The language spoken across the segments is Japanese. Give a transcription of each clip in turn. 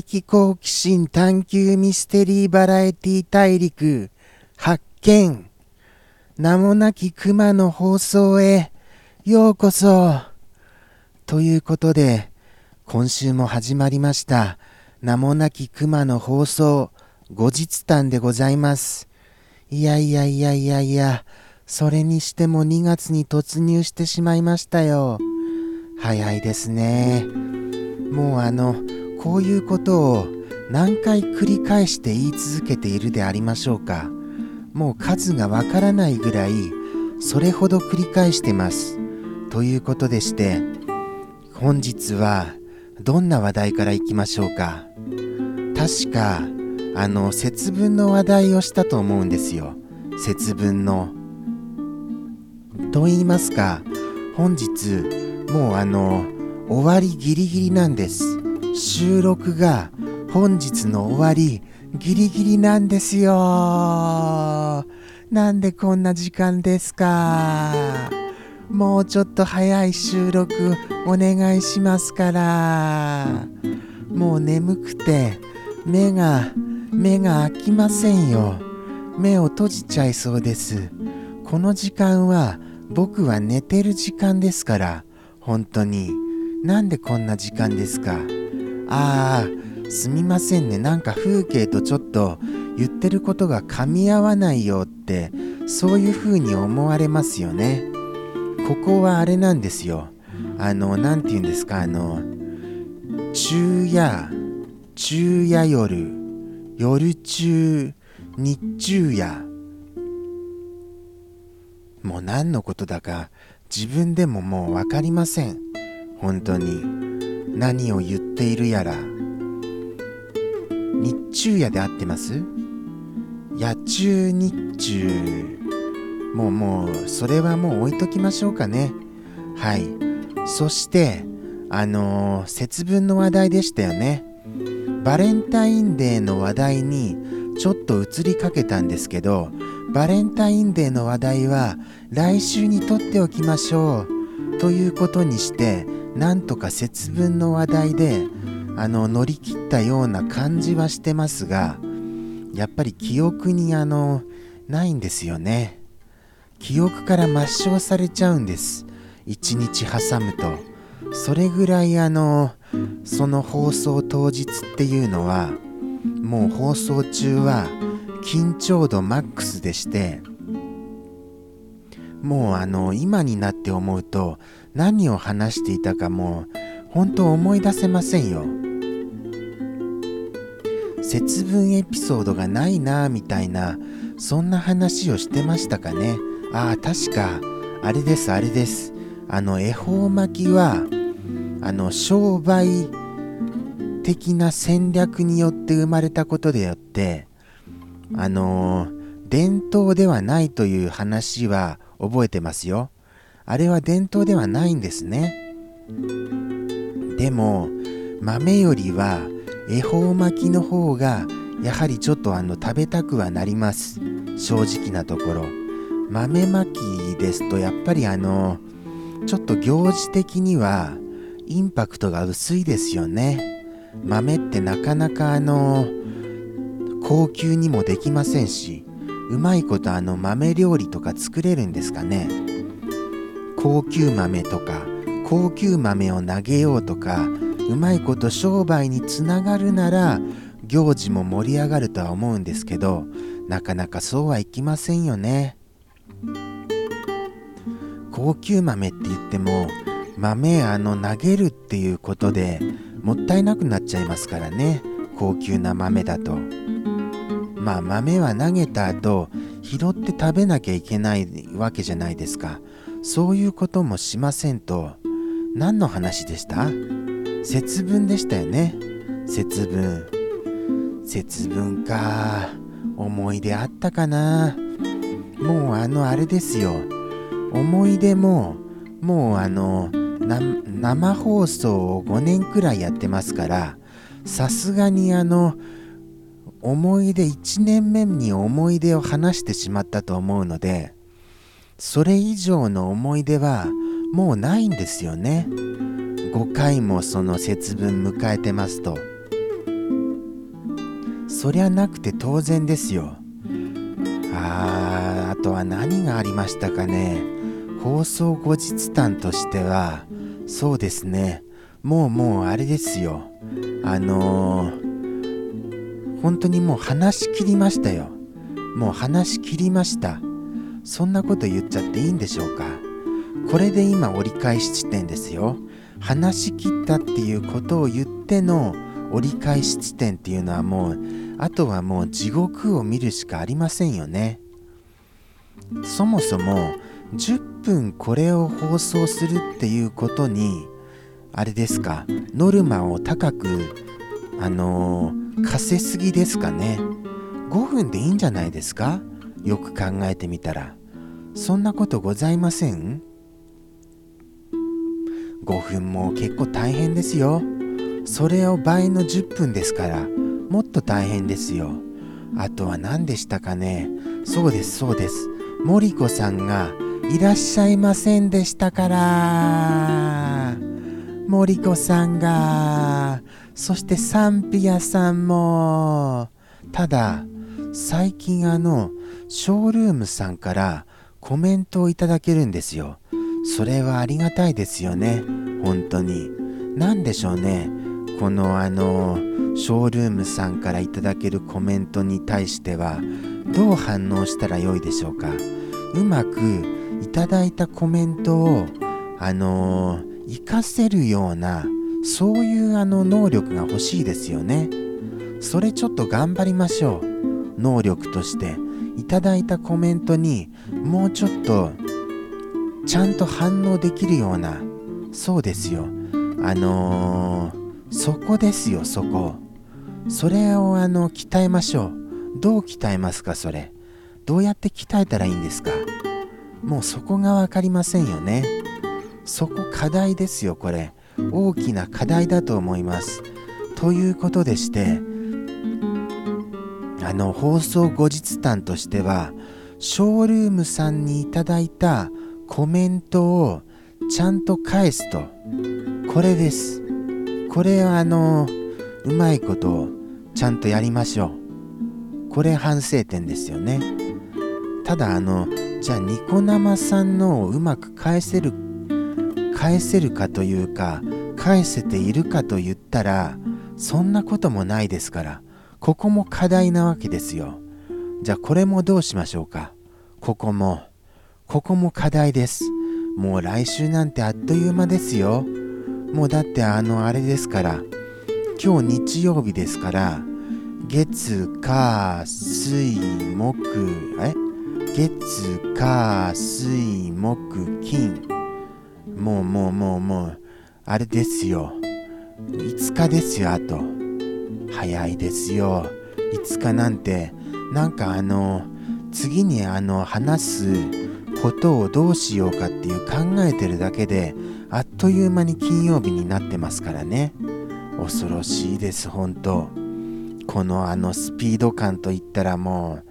的好奇心探求ミステリーバラエティ大陸。発見。名もなき熊の放送へ。ようこそ。ということで今週も始まりました。名もなき熊の放送。後日談でございます。いやいやいやいやいや。それにしても2月に突入してしまいましたよ。早いですね。もうあのこういうことを何回繰り返して言い続けているでありましょうか。もう数がわからないぐらいそれほど繰り返してます。ということでして本日はどんな話題からいきましょうか。確かあの節分の話題をしたと思うんですよ。節分の。と言いますか本日もうあの終わりギリギリなんです。収録が本日の終わりギリギリなんですよ。なんでこんな時間ですか？もうちょっと早い収録お願いしますから。もう眠くて目が目が開きませんよ。目を閉じちゃいそうです。この時間は僕は寝てる時間ですから本当に。なんでこんな時間ですか？ああすみませんね。なんか風景とちょっと言ってることが噛み合わないよってそういう風に思われますよね。ここはあれなんですよ。あの何て言うんですかあの昼夜昼夜夜夜中日中夜。もう何のことだか自分でももう分かりません。本当に。何を言っているやら。日中夜で合ってます？夜中日中。もうもうそれはもう置いときましょうかね。はい。そしてあのー、節分の話題でしたよね。バレンタインデーの話題にちょっと移りかけたんですけどバレンタインデーの話題は来週にとっておきましょう。ということにしてなんとか節分の話題であの乗り切ったような感じはしてますがやっぱり記憶にあのないんですよね。記憶から抹消されちゃうんです。一日挟むと。それぐらいあのその放送当日っていうのはもう放送中は緊張度マックスでしてもうあの今になって思うと何を話していたかも本当思い出せませんよ。節分エピソードがないなみたいなそんな話をしてましたかね。ああ確か。あれですあれです。あの恵方巻きはあの商売的な戦略によって生まれたことでよってあのー、伝統ではないという話は覚えてますよ。あれは伝統ではないんですね。でも豆よりは恵方巻きの方がやはりちょっとあの食べたくはなります。正直なところ。豆巻きですとやっぱりあのちょっと行事的にはインパクトが薄いですよね。豆ってなかなかあの高級にもできませんしうまいことあの豆料理とか作れるんですかね。高級豆とか高級豆を投げようとかうまいこと商売につながるなら行事も盛り上がるとは思うんですけどなかなかそうはいきませんよね。高級豆って言っても豆あの投げるっていうことでもったいなくなっちゃいますからね。高級な豆だと。まあ豆は投げた後拾って食べなきゃいけないわけじゃないですか。そういうこともしませんと何の話でした？節分でしたよね。節分。節分か。思い出あったかな？もうあのあれですよ。思い出ももうあの生放送を5年くらいやってますからさすがにあの思い出1年目に思い出を話してしまったと思うのでそれ以上の思い出はもうないんですよね。5回もその節分迎えてますと。そりゃなくて当然ですよ。あーあとは何がありましたかね。放送後日談としてはそうですね。もうもうあれですよ。あのー、本当にもう話し切りましたよ。もう話し切りました。そんなこと言っちゃっていいんでしょうか？これで今折り返し地点ですよ。話し切ったっていうことを言っての折り返し地点っていうのはもうあとはもう地獄を見るしかありませんよね。そもそも10分これを放送するっていうことにあれですか？ノルマを高くあのー、課せすぎですかね？5分でいいんじゃないですか？よく考えてみたらそんなことございません？5分も結構大変ですよ。それを倍の10分ですからもっと大変ですよ。あとは何でしたかね？そうですそうです。森子さんがいらっしゃいませんでしたから。森子さんがそしてサンピアさんもただ最近あのショールームさんからコメントをいただけるんですよ。それはありがたいですよね。本当に。何でしょうね。このあのショールームさんからいただけるコメントに対してはどう反応したらよいでしょうか。うまくいただいたコメントをあの活かせるようなそういうあの能力が欲しいですよね。それちょっと頑張りましょう。能力としていただいたコメントにもうちょっとちゃんと反応できるようなそうですよ。あのー、そこですよそこ。それをあの鍛えましょう。どう鍛えますかそれ。どうやって鍛えたらいいんですか。もうそこが分かりませんよね。そこ課題ですよこれ。大きな課題だと思います。ということでしてあの放送後日談としてはショールームさんにいただいたコメントをちゃんと返すと。これです。これはあのうまいことをちゃんとやりましょう。これ反省点ですよね。ただあのじゃあニコ生さんのをうまく返せる返せるかというか返せているかと言ったらそんなこともないですから。ここも課題なわけですよ。じゃあこれもどうしましょうか？ここも。ここも課題です。もう来週なんてあっという間ですよ。もうだってあのあれですから。今日日曜日ですから。月、火、水、木、え？月、火、水、木、金。もうもうもうもう、あれですよ。5日ですよ、あと。早いですよ。5日なんてなんかあの次にあの話すことをどうしようかっていう考えてるだけであっという間に金曜日になってますからね。恐ろしいです本当。このあのスピード感といったらもう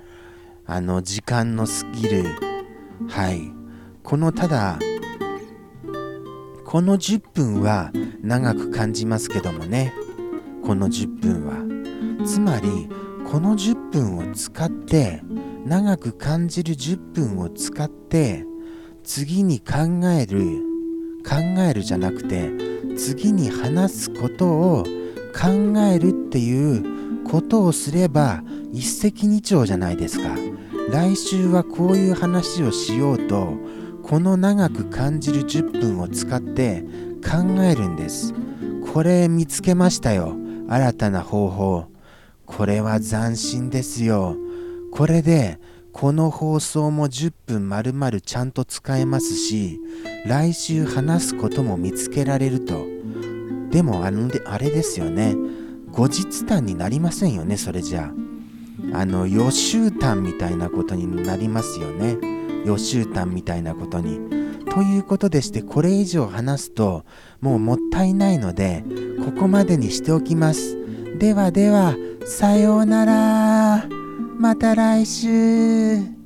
あの時間の過ぎるはい。このただこの10分は長く感じますけどもね。この10分はつまりこの10分を使って長く感じる10分を使って次に考える考えるじゃなくて次に話すことを考えるっていうことをすれば一石二鳥じゃないですか。来週はこういう話をしようとこの長く感じる10分を使って考えるんです。これ見つけましたよ。新たな方法。これは斬新ですよ。これでこの放送も10分まるまるちゃんと使えますし来週話すことも見つけられると。でもあのであれですよね。後日談になりませんよねそれじゃあ。あの予習談みたいなことになりますよね。予習談みたいなことに。ということでしてこれ以上話すともうもったいないのでここまでにしておきます。ではではさようならまた来週